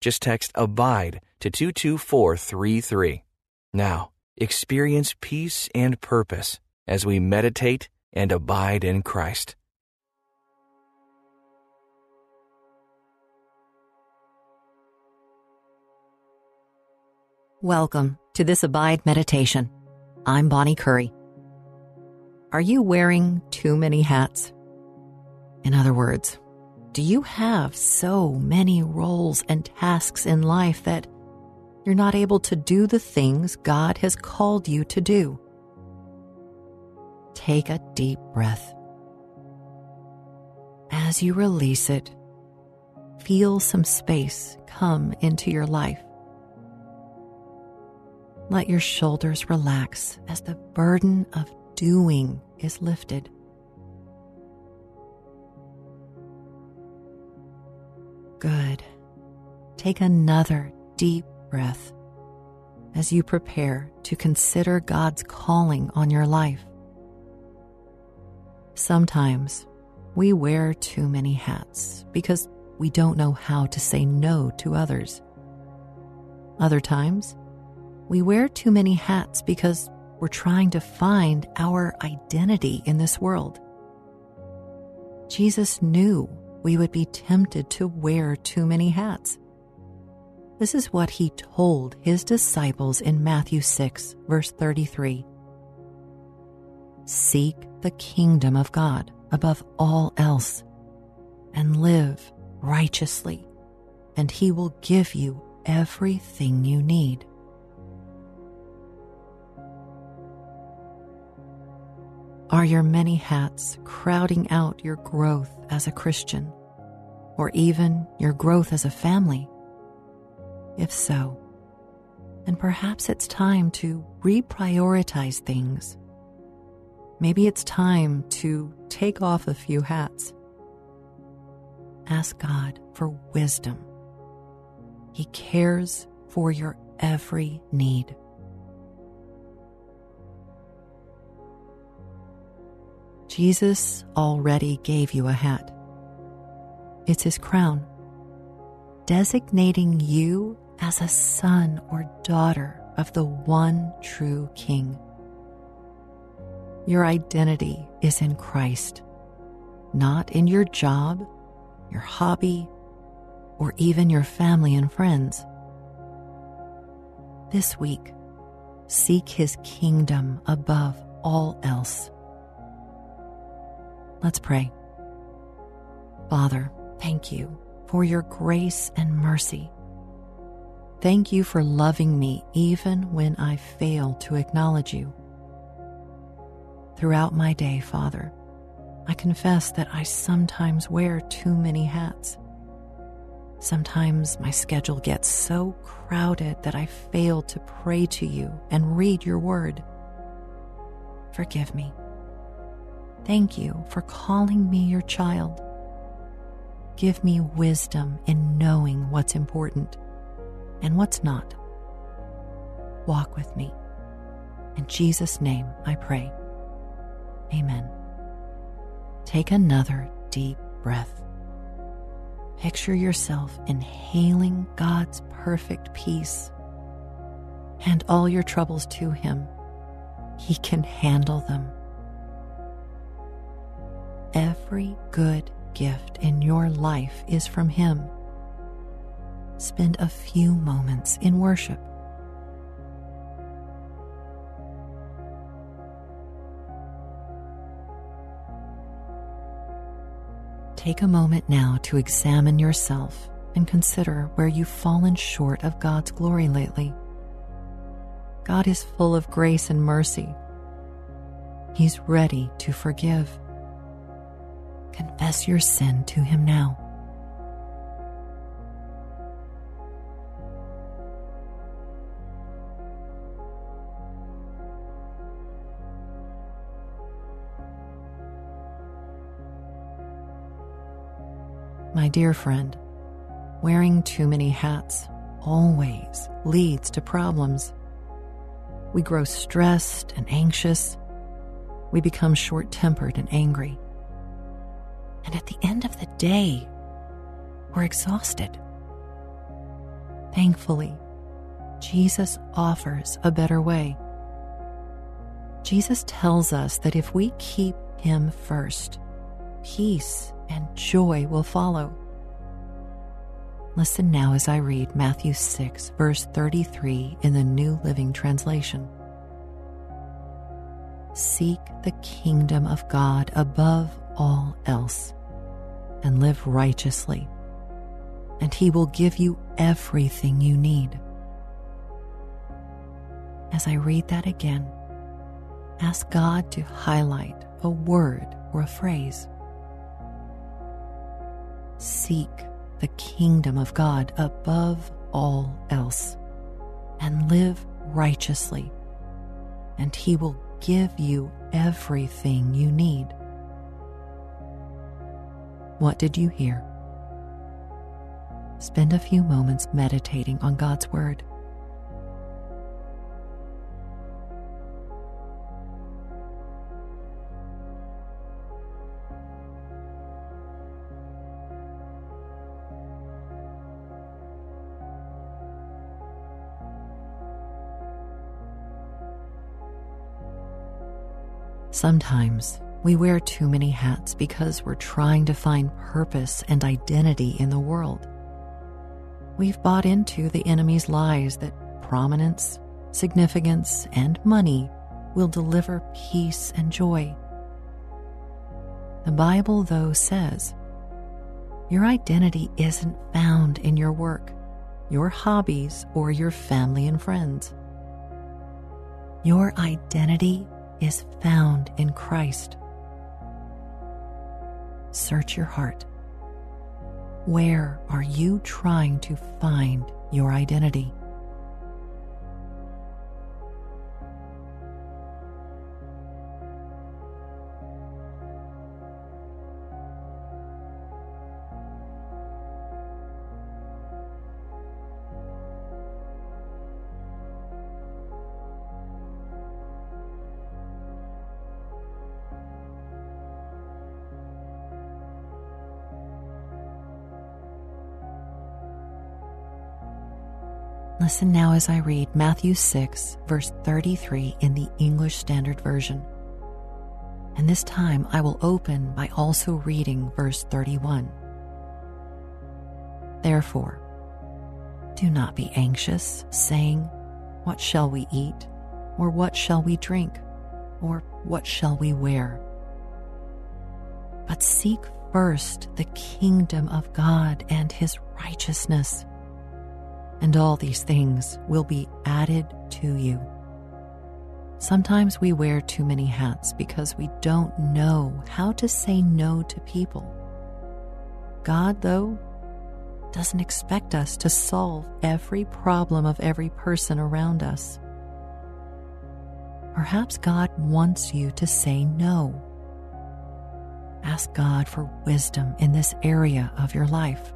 Just text ABIDE to 22433. Now, experience peace and purpose as we meditate and abide in Christ. Welcome to this Abide Meditation. I'm Bonnie Curry. Are you wearing too many hats? In other words, do you have so many roles and tasks in life that you're not able to do the things God has called you to do? Take a deep breath. As you release it, feel some space come into your life. Let your shoulders relax as the burden of doing is lifted. Good. Take another deep breath as you prepare to consider God's calling on your life. Sometimes we wear too many hats because we don't know how to say no to others. Other times, we wear too many hats because we're trying to find our identity in this world. Jesus knew we would be tempted to wear too many hats. This is what he told his disciples in Matthew 6, verse 33. Seek the kingdom of God above all else and live righteously, and he will give you everything you need. Are your many hats crowding out your growth as a Christian, or even your growth as a family? If so, then perhaps it's time to reprioritize things. Maybe it's time to take off a few hats. Ask God for wisdom. He cares for your every need. Jesus already gave you a hat. It's his crown, designating you as a son or daughter of the one true King. Your identity is in Christ, not in your job, your hobby, or even your family and friends. This week, seek his kingdom above all else. Let's pray. Father, thank you for your grace and mercy. Thank you for loving me even when I fail to acknowledge you. Throughout my day, Father, I confess that I sometimes wear too many hats. Sometimes my schedule gets so crowded that I fail to pray to you and read your word. Forgive me. Thank you for calling me your child. Give me wisdom in knowing what's important and what's not. Walk with me. In Jesus' name I pray. Amen. Take another deep breath. Picture yourself inhaling God's perfect peace. Hand all your troubles to Him. He can handle them. Every good gift in your life is from Him. Spend a few moments in worship. Take a moment now to examine yourself and consider where you've fallen short of God's glory lately. God is full of grace and mercy. He's ready to forgive confess your sin to Him now. My dear friend, wearing too many hats always leads to problems. We grow stressed and anxious. We become short tempered and angry. And at the end of the day, we're exhausted. Thankfully, Jesus offers a better way. Jesus tells us that if we keep Him first, peace and joy will follow. Listen now as I read Matthew 6, verse 33 in the New Living Translation. Seek the kingdom of God above all else and live righteously, and He will give you everything you need. As I read that again, ask God to highlight a word or a phrase. Seek the kingdom of God above all else and live righteously, and He will give you everything you need. What did you hear? Spend a few moments meditating on God's Word. Sometimes we wear too many hats because we're trying to find purpose and identity in the world. We've bought into the enemy's lies that prominence, significance, and money will deliver peace and joy. The Bible, though, says your identity isn't found in your work, your hobbies, or your family and friends. Your identity is found in Christ. Search your heart. Where are you trying to find your identity? Listen now as I read Matthew 6, verse 33 in the English Standard Version. And this time I will open by also reading verse 31. Therefore, do not be anxious, saying, What shall we eat? Or what shall we drink? Or what shall we wear? But seek first the kingdom of God and his righteousness and all these things will be added to you. Sometimes we wear too many hats because we don't know how to say no to people. God, though, doesn't expect us to solve every problem of every person around us. Perhaps God wants you to say no. Ask God for wisdom in this area of your life.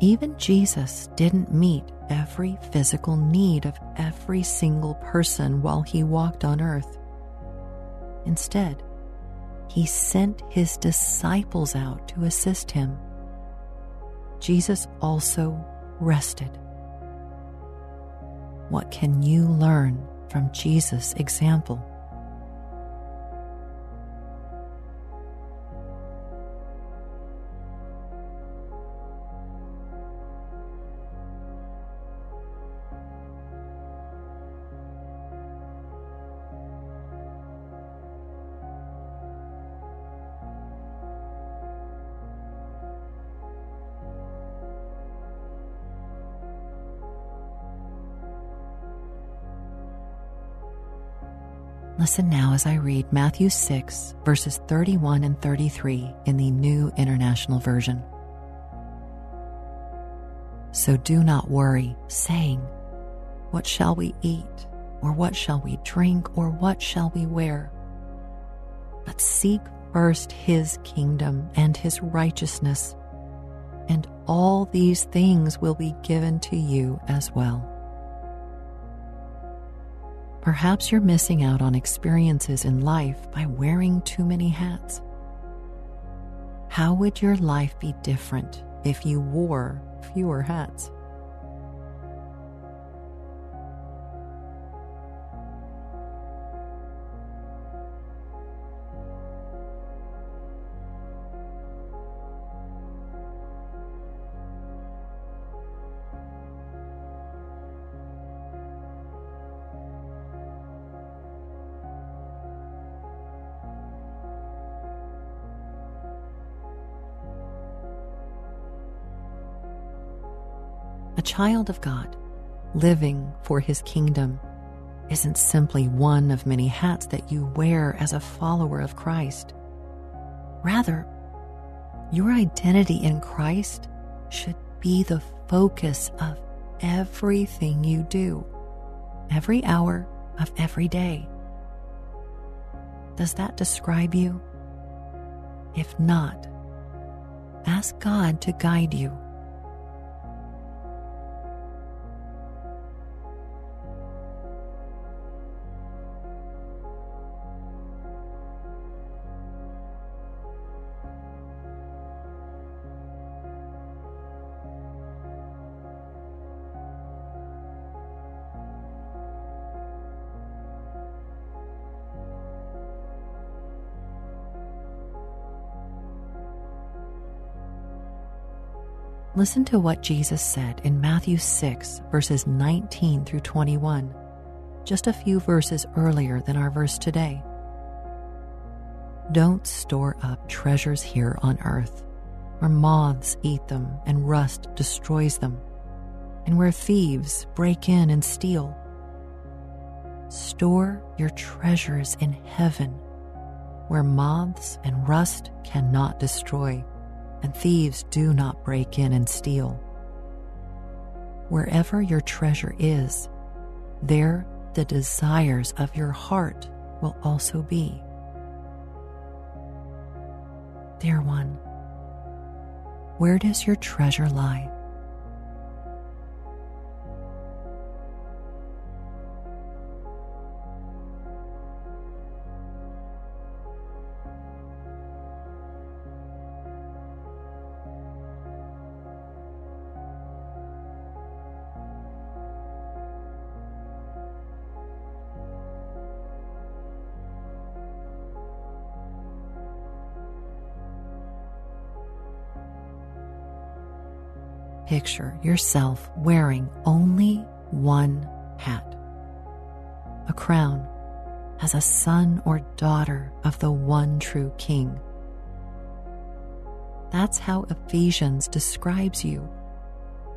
Even Jesus didn't meet every physical need of every single person while he walked on earth. Instead, he sent his disciples out to assist him. Jesus also rested. What can you learn from Jesus' example? Listen now as I read Matthew 6, verses 31 and 33 in the New International Version. So do not worry, saying, What shall we eat? Or what shall we drink? Or what shall we wear? But seek first his kingdom and his righteousness, and all these things will be given to you as well. Perhaps you're missing out on experiences in life by wearing too many hats. How would your life be different if you wore fewer hats? Child of God, living for his kingdom, isn't simply one of many hats that you wear as a follower of Christ. Rather, your identity in Christ should be the focus of everything you do, every hour of every day. Does that describe you? If not, ask God to guide you. Listen to what Jesus said in Matthew 6, verses 19 through 21, just a few verses earlier than our verse today. Don't store up treasures here on earth, where moths eat them and rust destroys them, and where thieves break in and steal. Store your treasures in heaven, where moths and rust cannot destroy and thieves do not break in and steal. Wherever your treasure is, there the desires of your heart will also be. Dear one, where does your treasure lie? Picture yourself wearing only one hat a crown as a son or daughter of the one true King. That's how Ephesians describes you.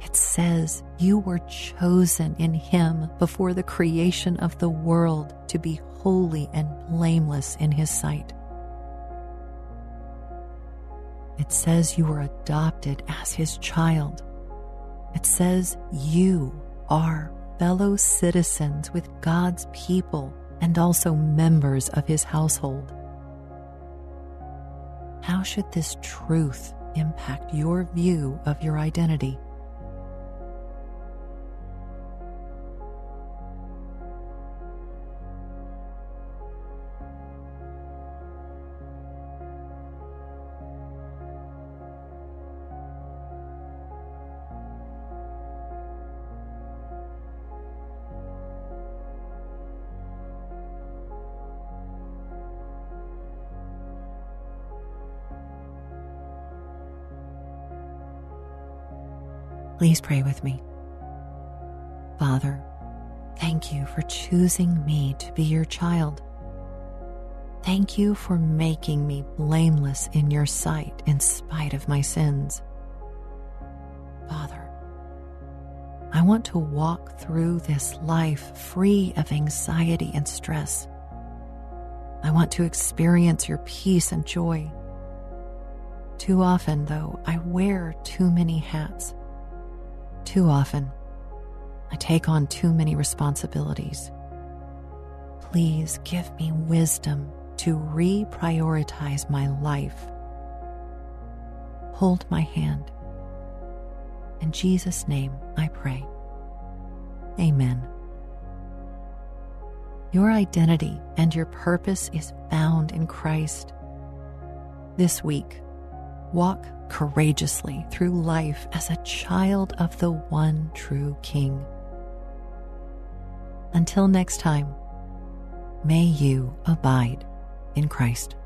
It says you were chosen in Him before the creation of the world to be holy and blameless in His sight. It says you were adopted as His child it says you are fellow citizens with God's people and also members of his household. How should this truth impact your view of your identity? Please pray with me. Father, thank you for choosing me to be your child. Thank you for making me blameless in your sight in spite of my sins. Father, I want to walk through this life free of anxiety and stress, I want to experience your peace and joy. Too often, though, I wear too many hats. Too often, I take on too many responsibilities. Please give me wisdom to reprioritize my life. Hold my hand. In Jesus' name I pray. Amen. Your identity and your purpose is found in Christ. This week, walk courageously through life as a child of the one true King. Until next time, may you abide in Christ.